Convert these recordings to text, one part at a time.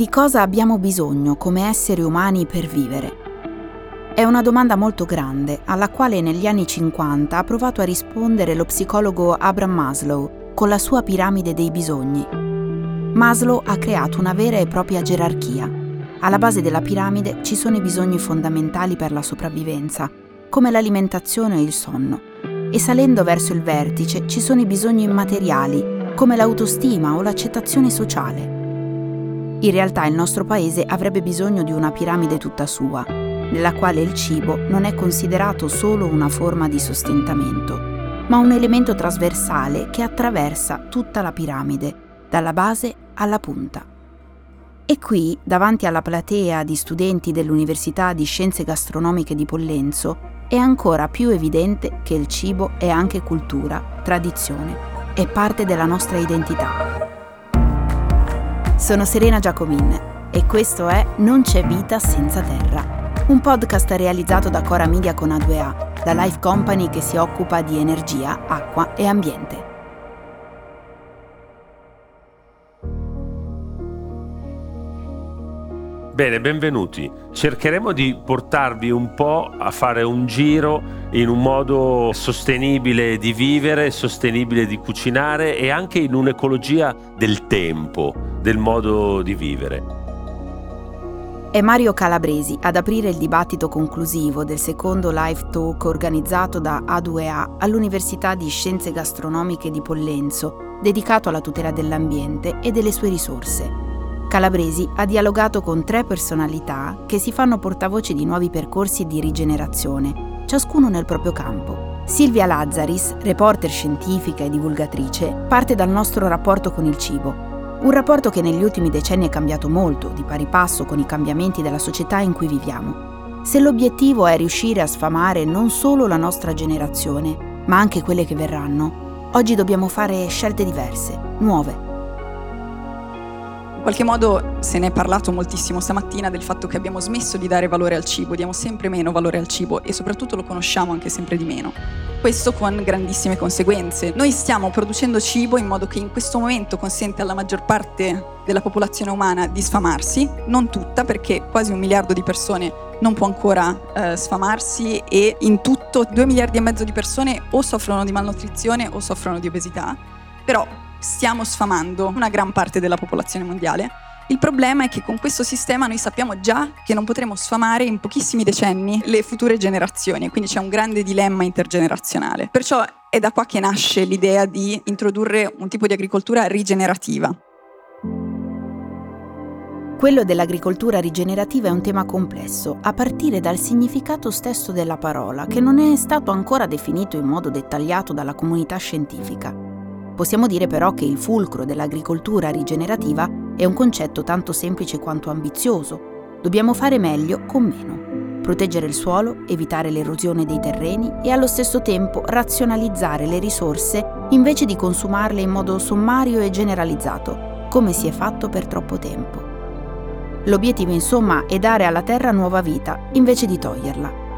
Di cosa abbiamo bisogno come esseri umani per vivere? È una domanda molto grande, alla quale negli anni 50 ha provato a rispondere lo psicologo Abraham Maslow con la sua piramide dei bisogni. Maslow ha creato una vera e propria gerarchia. Alla base della piramide ci sono i bisogni fondamentali per la sopravvivenza, come l'alimentazione e il sonno, e salendo verso il vertice ci sono i bisogni immateriali, come l'autostima o l'accettazione sociale. In realtà il nostro paese avrebbe bisogno di una piramide tutta sua, nella quale il cibo non è considerato solo una forma di sostentamento, ma un elemento trasversale che attraversa tutta la piramide, dalla base alla punta. E qui, davanti alla platea di studenti dell'Università di Scienze Gastronomiche di Pollenzo, è ancora più evidente che il cibo è anche cultura, tradizione, è parte della nostra identità. Sono Serena Giacomin e questo è Non c'è vita senza terra, un podcast realizzato da Cora Media con A2A, la life company che si occupa di energia, acqua e ambiente. Bene, benvenuti. Cercheremo di portarvi un po' a fare un giro in un modo sostenibile di vivere, sostenibile di cucinare e anche in un'ecologia del tempo, del modo di vivere. È Mario Calabresi ad aprire il dibattito conclusivo del secondo live talk organizzato da A2A all'Università di Scienze Gastronomiche di Pollenzo, dedicato alla tutela dell'ambiente e delle sue risorse. Calabresi ha dialogato con tre personalità che si fanno portavoce di nuovi percorsi di rigenerazione, ciascuno nel proprio campo. Silvia Lazzaris, reporter scientifica e divulgatrice, parte dal nostro rapporto con il cibo. Un rapporto che negli ultimi decenni è cambiato molto, di pari passo con i cambiamenti della società in cui viviamo. Se l'obiettivo è riuscire a sfamare non solo la nostra generazione, ma anche quelle che verranno, oggi dobbiamo fare scelte diverse, nuove in qualche modo se ne è parlato moltissimo stamattina del fatto che abbiamo smesso di dare valore al cibo, diamo sempre meno valore al cibo e soprattutto lo conosciamo anche sempre di meno. Questo con grandissime conseguenze. Noi stiamo producendo cibo in modo che in questo momento consente alla maggior parte della popolazione umana di sfamarsi, non tutta perché quasi un miliardo di persone non può ancora eh, sfamarsi e in tutto due miliardi e mezzo di persone o soffrono di malnutrizione o soffrono di obesità. Però stiamo sfamando una gran parte della popolazione mondiale. Il problema è che con questo sistema noi sappiamo già che non potremo sfamare in pochissimi decenni le future generazioni, quindi c'è un grande dilemma intergenerazionale. Perciò è da qua che nasce l'idea di introdurre un tipo di agricoltura rigenerativa. Quello dell'agricoltura rigenerativa è un tema complesso, a partire dal significato stesso della parola, che non è stato ancora definito in modo dettagliato dalla comunità scientifica. Possiamo dire però che il fulcro dell'agricoltura rigenerativa è un concetto tanto semplice quanto ambizioso. Dobbiamo fare meglio con meno. Proteggere il suolo, evitare l'erosione dei terreni e allo stesso tempo razionalizzare le risorse invece di consumarle in modo sommario e generalizzato, come si è fatto per troppo tempo. L'obiettivo insomma è dare alla terra nuova vita invece di toglierla.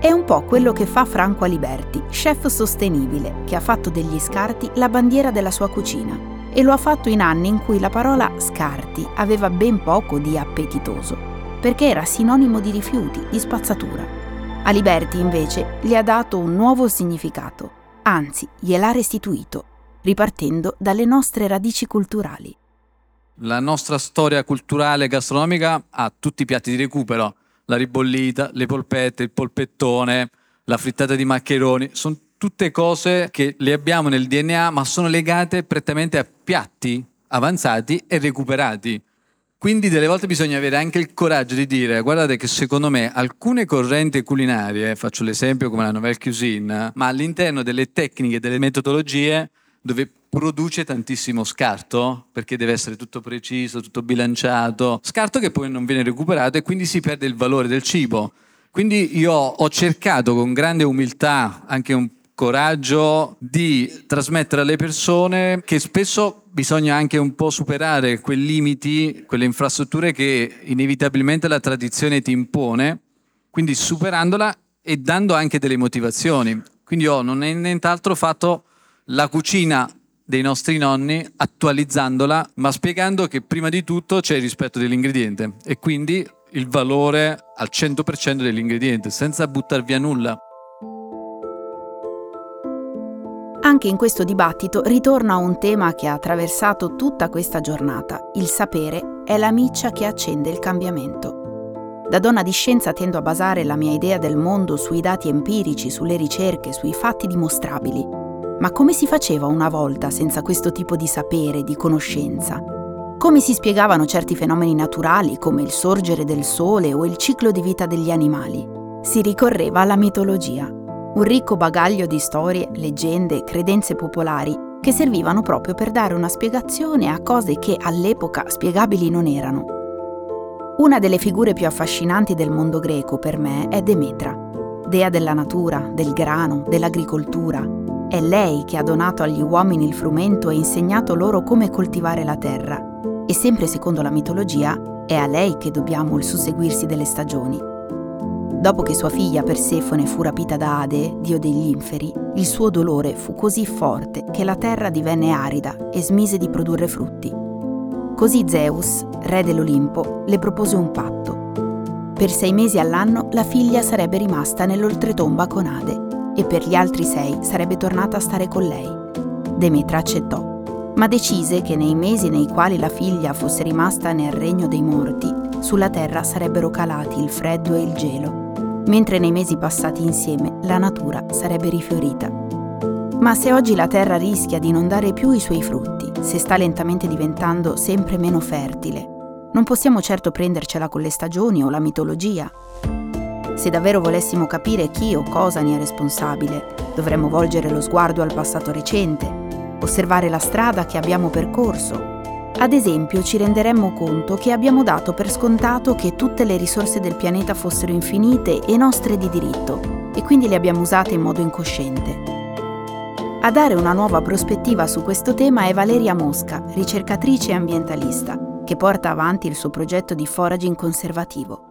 È un po' quello che fa Franco Aliberti, chef sostenibile, che ha fatto degli scarti la bandiera della sua cucina. E lo ha fatto in anni in cui la parola scarti aveva ben poco di appetitoso, perché era sinonimo di rifiuti, di spazzatura. Aliberti invece gli ha dato un nuovo significato, anzi gliel'ha restituito, ripartendo dalle nostre radici culturali. La nostra storia culturale gastronomica ha tutti i piatti di recupero la ribollita, le polpette, il polpettone, la frittata di maccheroni, sono tutte cose che le abbiamo nel DNA ma sono legate prettamente a piatti avanzati e recuperati. Quindi delle volte bisogna avere anche il coraggio di dire guardate che secondo me alcune correnti culinarie, faccio l'esempio come la nouvelle cuisine, ma all'interno delle tecniche, delle metodologie dove produce tantissimo scarto perché deve essere tutto preciso, tutto bilanciato, scarto che poi non viene recuperato e quindi si perde il valore del cibo. Quindi io ho cercato con grande umiltà, anche un coraggio di trasmettere alle persone che spesso bisogna anche un po' superare quei limiti, quelle infrastrutture che inevitabilmente la tradizione ti impone, quindi superandola e dando anche delle motivazioni. Quindi io non ho nient'altro fatto la cucina dei nostri nonni attualizzandola, ma spiegando che prima di tutto c'è il rispetto dell'ingrediente e quindi il valore al 100% dell'ingrediente, senza buttar via nulla. Anche in questo dibattito ritorna un tema che ha attraversato tutta questa giornata. Il sapere è la miccia che accende il cambiamento. Da donna di scienza tendo a basare la mia idea del mondo sui dati empirici, sulle ricerche, sui fatti dimostrabili. Ma come si faceva una volta senza questo tipo di sapere, di conoscenza? Come si spiegavano certi fenomeni naturali come il sorgere del sole o il ciclo di vita degli animali? Si ricorreva alla mitologia, un ricco bagaglio di storie, leggende, credenze popolari che servivano proprio per dare una spiegazione a cose che all'epoca spiegabili non erano. Una delle figure più affascinanti del mondo greco per me è Demetra, dea della natura, del grano, dell'agricoltura. È lei che ha donato agli uomini il frumento e insegnato loro come coltivare la terra. E sempre secondo la mitologia, è a lei che dobbiamo il susseguirsi delle stagioni. Dopo che sua figlia Persefone fu rapita da Ade, dio degli inferi, il suo dolore fu così forte che la terra divenne arida e smise di produrre frutti. Così Zeus, re dell'Olimpo, le propose un patto. Per sei mesi all'anno la figlia sarebbe rimasta nell'oltretomba con Ade e per gli altri sei sarebbe tornata a stare con lei. Demetra accettò, ma decise che nei mesi nei quali la figlia fosse rimasta nel regno dei morti, sulla terra sarebbero calati il freddo e il gelo mentre nei mesi passati insieme la natura sarebbe rifiorita. Ma se oggi la terra rischia di non dare più i suoi frutti, se sta lentamente diventando sempre meno fertile, non possiamo certo prendercela con le stagioni o la mitologia. Se davvero volessimo capire chi o cosa ne è responsabile, dovremmo volgere lo sguardo al passato recente, osservare la strada che abbiamo percorso ad esempio ci renderemmo conto che abbiamo dato per scontato che tutte le risorse del pianeta fossero infinite e nostre di diritto, e quindi le abbiamo usate in modo incosciente. A dare una nuova prospettiva su questo tema è Valeria Mosca, ricercatrice e ambientalista, che porta avanti il suo progetto di foraging conservativo.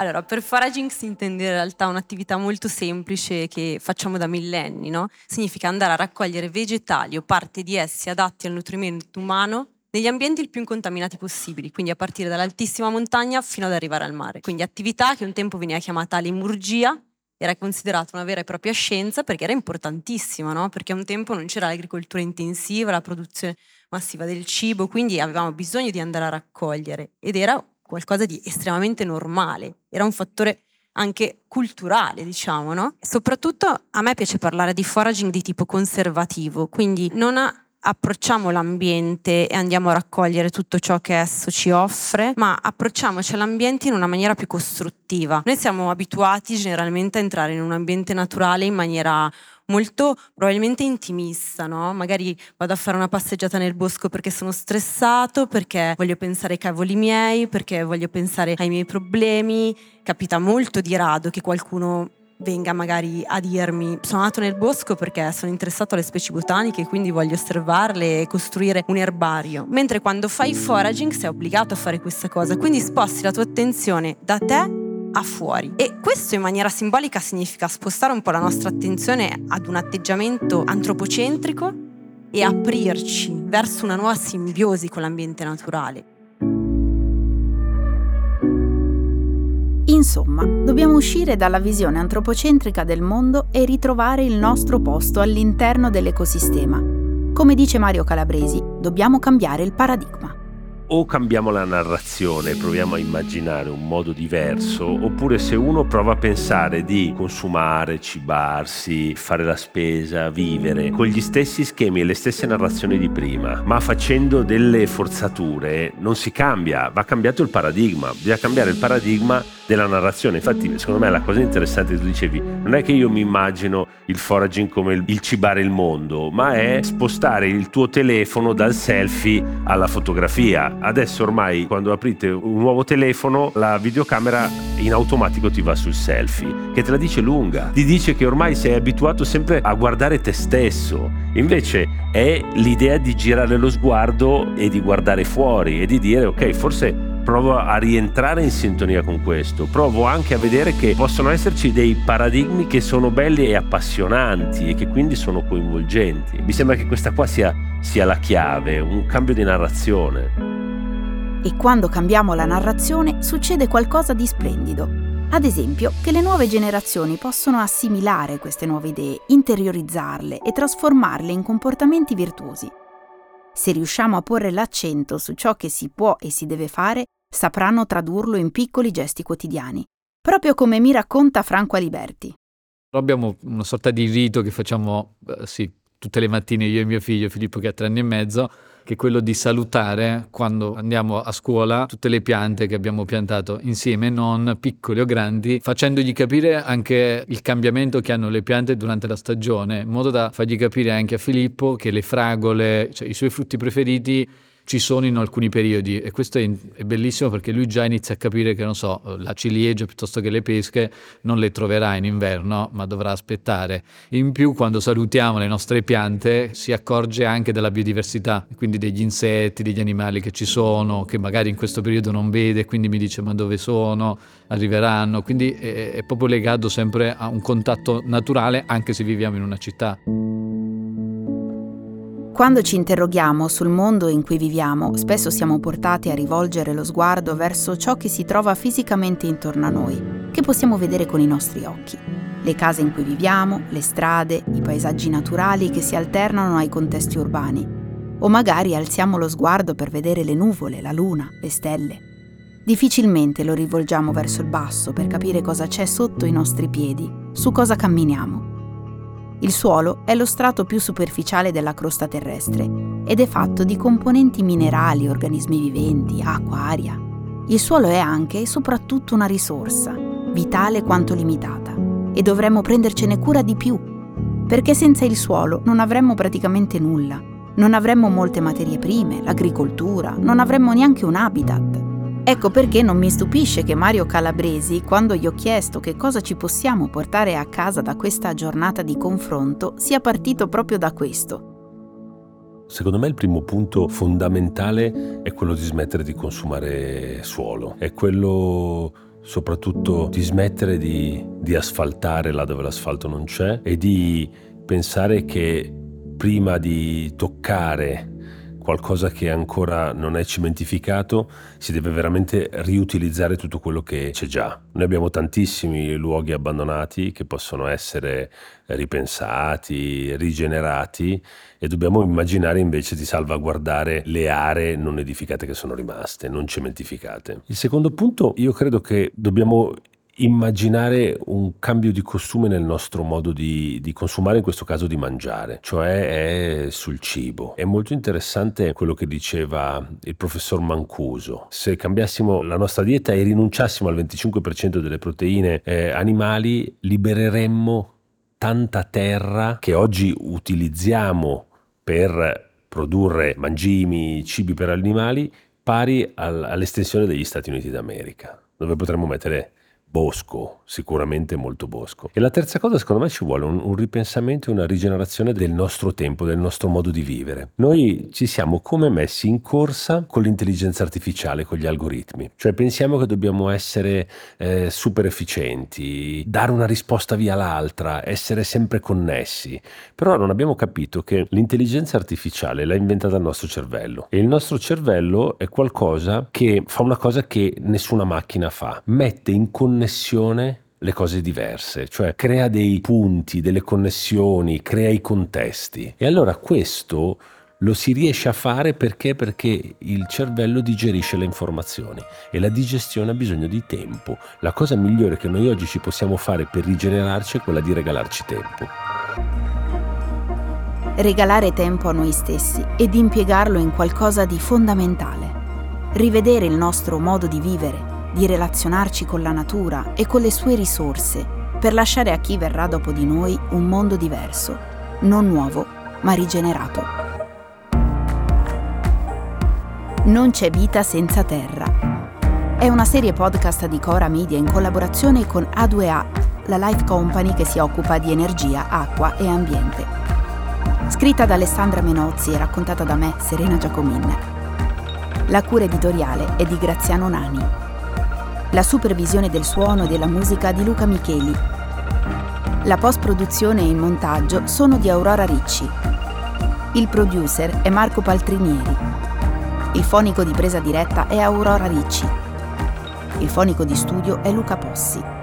Allora, per foraging si intende in realtà un'attività molto semplice che facciamo da millenni, no? Significa andare a raccogliere vegetali o parti di essi adatti al nutrimento umano negli ambienti il più incontaminati possibili, quindi a partire dall'altissima montagna fino ad arrivare al mare. Quindi attività che un tempo veniva chiamata limurgia, era considerata una vera e propria scienza perché era importantissima, no? Perché un tempo non c'era l'agricoltura intensiva, la produzione massiva del cibo, quindi avevamo bisogno di andare a raccogliere ed era qualcosa di estremamente normale, era un fattore anche culturale, diciamo, no? Soprattutto a me piace parlare di foraging di tipo conservativo, quindi non approcciamo l'ambiente e andiamo a raccogliere tutto ciò che esso ci offre, ma approcciamoci all'ambiente in una maniera più costruttiva. Noi siamo abituati generalmente a entrare in un ambiente naturale in maniera molto probabilmente intimista, no? Magari vado a fare una passeggiata nel bosco perché sono stressato, perché voglio pensare ai cavoli miei, perché voglio pensare ai miei problemi. Capita molto di rado che qualcuno venga magari a dirmi sono nato nel bosco perché sono interessato alle specie botaniche quindi voglio osservarle e costruire un erbario mentre quando fai foraging sei obbligato a fare questa cosa quindi sposti la tua attenzione da te a fuori. E questo in maniera simbolica significa spostare un po' la nostra attenzione ad un atteggiamento antropocentrico e aprirci verso una nuova simbiosi con l'ambiente naturale. Insomma, dobbiamo uscire dalla visione antropocentrica del mondo e ritrovare il nostro posto all'interno dell'ecosistema. Come dice Mario Calabresi, dobbiamo cambiare il paradigma o cambiamo la narrazione, proviamo a immaginare un modo diverso, oppure se uno prova a pensare di consumare, cibarsi, fare la spesa, vivere con gli stessi schemi e le stesse narrazioni di prima, ma facendo delle forzature, non si cambia, va cambiato il paradigma, bisogna cambiare il paradigma della narrazione. Infatti, secondo me la cosa interessante che tu dicevi, non è che io mi immagino il foraging come il, il cibare il mondo, ma è spostare il tuo telefono dal selfie alla fotografia. Adesso ormai quando aprite un nuovo telefono la videocamera in automatico ti va sul selfie, che te la dice lunga, ti dice che ormai sei abituato sempre a guardare te stesso, invece è l'idea di girare lo sguardo e di guardare fuori e di dire ok forse provo a rientrare in sintonia con questo, provo anche a vedere che possono esserci dei paradigmi che sono belli e appassionanti e che quindi sono coinvolgenti. Mi sembra che questa qua sia, sia la chiave, un cambio di narrazione. E quando cambiamo la narrazione succede qualcosa di splendido. Ad esempio, che le nuove generazioni possono assimilare queste nuove idee, interiorizzarle e trasformarle in comportamenti virtuosi. Se riusciamo a porre l'accento su ciò che si può e si deve fare, sapranno tradurlo in piccoli gesti quotidiani, proprio come mi racconta Franco Aliberti. Abbiamo una sorta di rito che facciamo, eh, sì, tutte le mattine io e mio figlio, Filippo che ha tre anni e mezzo, che è quello di salutare quando andiamo a scuola tutte le piante che abbiamo piantato insieme, non piccole o grandi, facendogli capire anche il cambiamento che hanno le piante durante la stagione, in modo da fargli capire anche a Filippo che le fragole, cioè i suoi frutti preferiti, ci sono in alcuni periodi e questo è, è, bellissimo perché lui già inizia a capire che, non so, la ciliegia piuttosto che le pesche non le troverà in inverno, ma dovrà aspettare. In più, quando salutiamo le nostre piante, si accorge anche della biodiversità, quindi degli insetti, degli animali che ci sono, che magari in questo periodo non vede, quindi mi dice ma dove sono, arriveranno, quindi è, è proprio legato sempre a un contatto naturale anche se viviamo in una città. Quando ci interroghiamo sul mondo in cui viviamo, spesso siamo portati a rivolgere lo sguardo verso ciò che si trova fisicamente intorno a noi, che possiamo vedere con i nostri occhi. Le case in cui viviamo, le strade, i paesaggi naturali che si alternano ai contesti urbani. O magari alziamo lo sguardo per vedere le nuvole, la luna, le stelle. Difficilmente lo rivolgiamo verso il basso per capire cosa c'è sotto i nostri piedi, su cosa camminiamo. Il suolo è lo strato più superficiale della crosta terrestre ed è fatto di componenti minerali, organismi viventi, acqua, aria. Il suolo è anche e soprattutto una risorsa, vitale quanto limitata, e dovremmo prendercene cura di più, perché senza il suolo non avremmo praticamente nulla. Non avremmo molte materie prime, l'agricoltura, non avremmo neanche un habitat. Ecco perché non mi stupisce che Mario Calabresi, quando gli ho chiesto che cosa ci possiamo portare a casa da questa giornata di confronto, sia partito proprio da questo. Secondo me il primo punto fondamentale è quello di smettere di consumare suolo, è quello soprattutto di smettere di, di asfaltare là dove l'asfalto non c'è e di pensare che prima di toccare qualcosa che ancora non è cementificato, si deve veramente riutilizzare tutto quello che c'è già. Noi abbiamo tantissimi luoghi abbandonati che possono essere ripensati, rigenerati e dobbiamo immaginare invece di salvaguardare le aree non edificate che sono rimaste, non cementificate. Il secondo punto, io credo che dobbiamo immaginare un cambio di costume nel nostro modo di, di, consumare, in questo caso di mangiare, cioè è sul cibo. È molto interessante quello che diceva il professor Mancuso. Se cambiassimo la nostra dieta e rinunciassimo al 25% delle proteine eh, animali, libereremmo tanta terra che oggi utilizziamo per produrre mangimi, cibi per animali, pari al, all'estensione degli Stati Uniti d'America, dove potremmo mettere bosco, sicuramente molto bosco. E la terza cosa, secondo me, ci vuole un, un, ripensamento e una rigenerazione del nostro tempo, del nostro modo di vivere. Noi ci siamo come messi in corsa con l'intelligenza artificiale, con gli algoritmi. Cioè pensiamo che dobbiamo essere eh, super efficienti, dare una risposta via l'altra, essere sempre connessi. Però non abbiamo capito che l'intelligenza artificiale l'ha inventata il nostro cervello. E il nostro cervello è qualcosa che fa una cosa che nessuna macchina fa. Mette in connessione connessione le cose diverse, cioè crea dei punti, delle connessioni, crea i contesti. E allora questo lo si riesce a fare perché? Perché il cervello digerisce le informazioni e la digestione ha bisogno di tempo. La cosa migliore che noi oggi ci possiamo fare per rigenerarci è quella di regalarci tempo. Regalare tempo a noi stessi ed impiegarlo in qualcosa di fondamentale. Rivedere il nostro modo di vivere di relazionarci con la natura e con le sue risorse per lasciare a chi verrà dopo di noi un mondo diverso, non nuovo, ma rigenerato. Non c'è vita senza terra. È una serie podcast di Cora Media in collaborazione con A2A, la life company che si occupa di energia, acqua e ambiente. Scritta da Alessandra Menozzi e raccontata da me, Serena Giacomin. La cura editoriale è di Graziano Nani. La supervisione del suono e della musica di Luca Micheli. La post-produzione e il montaggio sono di Aurora Ricci. Il producer è Marco Paltrinieri. Il fonico di presa diretta è Aurora Ricci. Il fonico di studio è Luca Possi.